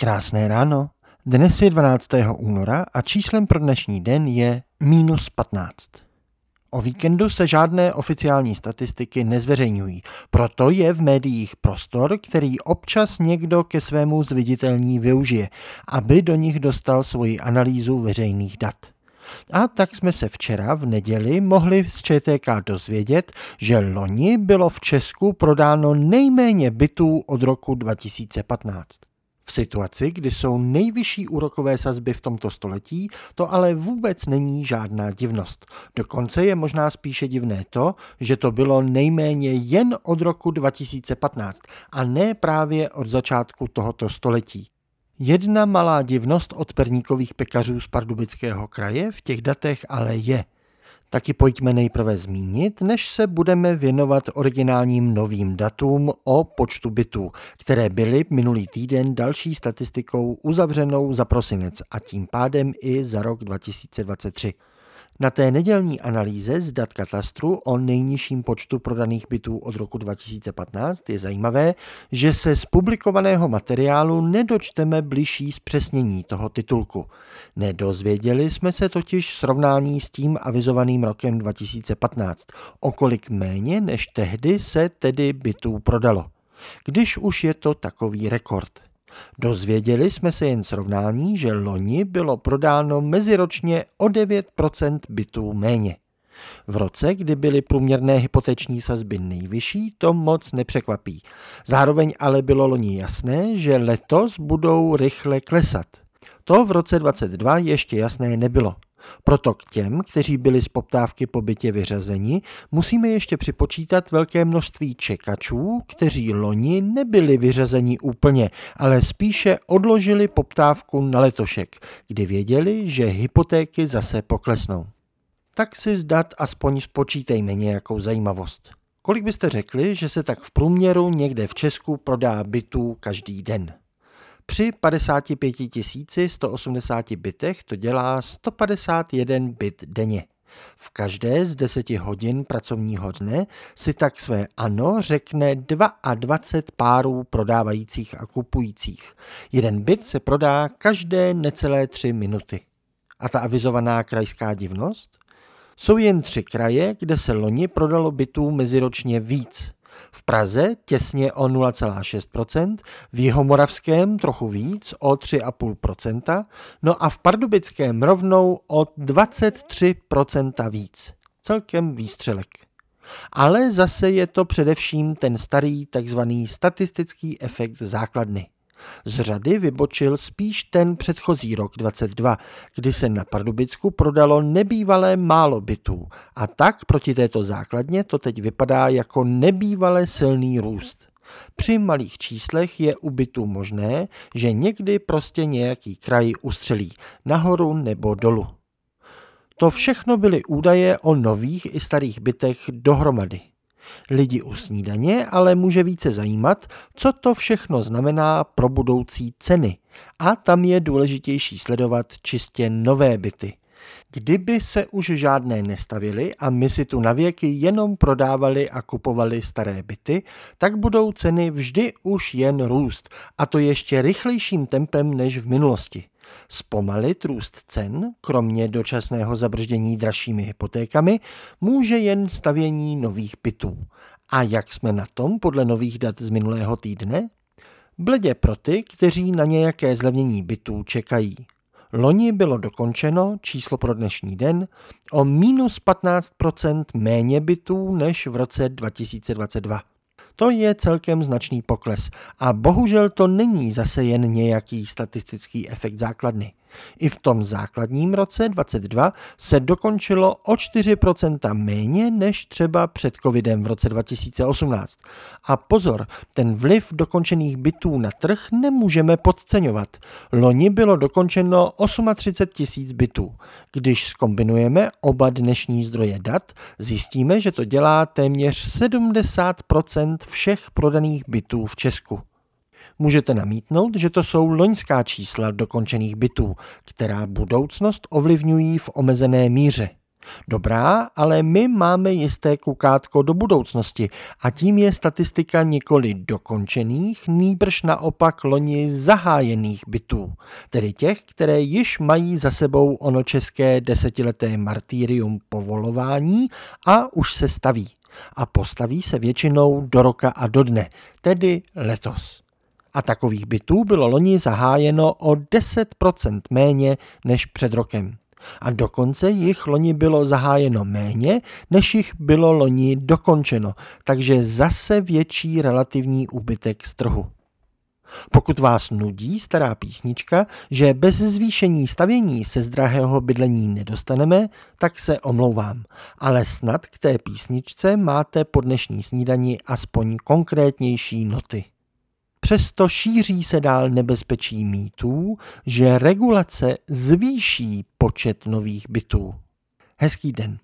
Krásné ráno. Dnes je 12. února a číslem pro dnešní den je minus 15. O víkendu se žádné oficiální statistiky nezveřejňují, proto je v médiích prostor, který občas někdo ke svému zviditelní využije, aby do nich dostal svoji analýzu veřejných dat. A tak jsme se včera v neděli mohli z ČTK dozvědět, že loni bylo v Česku prodáno nejméně bytů od roku 2015. V situaci, kdy jsou nejvyšší úrokové sazby v tomto století, to ale vůbec není žádná divnost. Dokonce je možná spíše divné to, že to bylo nejméně jen od roku 2015 a ne právě od začátku tohoto století. Jedna malá divnost od perníkových pekařů z Pardubického kraje v těch datech ale je – Taky pojďme nejprve zmínit, než se budeme věnovat originálním novým datům o počtu bytů, které byly minulý týden další statistikou uzavřenou za prosinec a tím pádem i za rok 2023. Na té nedělní analýze z dat katastru o nejnižším počtu prodaných bytů od roku 2015 je zajímavé, že se z publikovaného materiálu nedočteme bližší zpřesnění toho titulku. Nedozvěděli jsme se totiž srovnání s tím avizovaným rokem 2015, o kolik méně než tehdy se tedy bytů prodalo. Když už je to takový rekord. Dozvěděli jsme se jen srovnání, že loni bylo prodáno meziročně o 9% bytů méně. V roce, kdy byly průměrné hypoteční sazby nejvyšší, to moc nepřekvapí. Zároveň ale bylo loni jasné, že letos budou rychle klesat. To v roce 2022 ještě jasné nebylo. Proto k těm, kteří byli z poptávky po bytě vyřazeni, musíme ještě připočítat velké množství čekačů, kteří loni nebyli vyřazeni úplně, ale spíše odložili poptávku na letošek, kdy věděli, že hypotéky zase poklesnou. Tak si zdat aspoň spočítejme nějakou zajímavost. Kolik byste řekli, že se tak v průměru někde v Česku prodá bytů každý den? Při 55 180 bytech to dělá 151 byt denně. V každé z 10 hodin pracovního dne si tak své ano řekne 22 párů prodávajících a kupujících. Jeden byt se prodá každé necelé 3 minuty. A ta avizovaná krajská divnost? Jsou jen tři kraje, kde se loni prodalo bytů meziročně víc. V Praze těsně o 0,6%, v Jihomoravském trochu víc o 3,5%, no a v Pardubickém rovnou o 23% víc. Celkem výstřelek. Ale zase je to především ten starý takzvaný statistický efekt základny. Z řady vybočil spíš ten předchozí rok 22, kdy se na Pardubicku prodalo nebývalé málo bytů a tak proti této základně to teď vypadá jako nebývalé silný růst. Při malých číslech je u bytů možné, že někdy prostě nějaký kraj ustřelí nahoru nebo dolu. To všechno byly údaje o nových i starých bytech dohromady. Lidi u snídaně ale může více zajímat, co to všechno znamená pro budoucí ceny. A tam je důležitější sledovat čistě nové byty. Kdyby se už žádné nestavily a my si tu na věky jenom prodávali a kupovali staré byty, tak budou ceny vždy už jen růst, a to ještě rychlejším tempem než v minulosti. Zpomalit růst cen, kromě dočasného zabrždění dražšími hypotékami, může jen stavění nových bytů. A jak jsme na tom podle nových dat z minulého týdne? Bledě pro ty, kteří na nějaké zlevnění bytů čekají. Loni bylo dokončeno číslo pro dnešní den o minus 15% méně bytů než v roce 2022. To je celkem značný pokles a bohužel to není zase jen nějaký statistický efekt základny. I v tom základním roce 22 se dokončilo o 4% méně než třeba před covidem v roce 2018. A pozor, ten vliv dokončených bytů na trh nemůžeme podceňovat. Loni bylo dokončeno 38 tisíc bytů. Když skombinujeme oba dnešní zdroje dat, zjistíme, že to dělá téměř 70% všech prodaných bytů v Česku. Můžete namítnout, že to jsou loňská čísla dokončených bytů, která budoucnost ovlivňují v omezené míře. Dobrá, ale my máme jisté kukátko do budoucnosti a tím je statistika nikoli dokončených, nýbrž naopak loni zahájených bytů, tedy těch, které již mají za sebou ono české desetileté martýrium povolování a už se staví. A postaví se většinou do roka a do dne, tedy letos. A takových bytů bylo loni zahájeno o 10% méně než před rokem a dokonce jich loni bylo zahájeno méně, než jich bylo loni dokončeno, takže zase větší relativní úbytek z trhu. Pokud vás nudí stará písnička, že bez zvýšení stavění se z drahého bydlení nedostaneme, tak se omlouvám. Ale snad k té písničce máte po dnešní snídani aspoň konkrétnější noty. Přesto šíří se dál nebezpečí mýtů, že regulace zvýší počet nových bytů. Hezký den.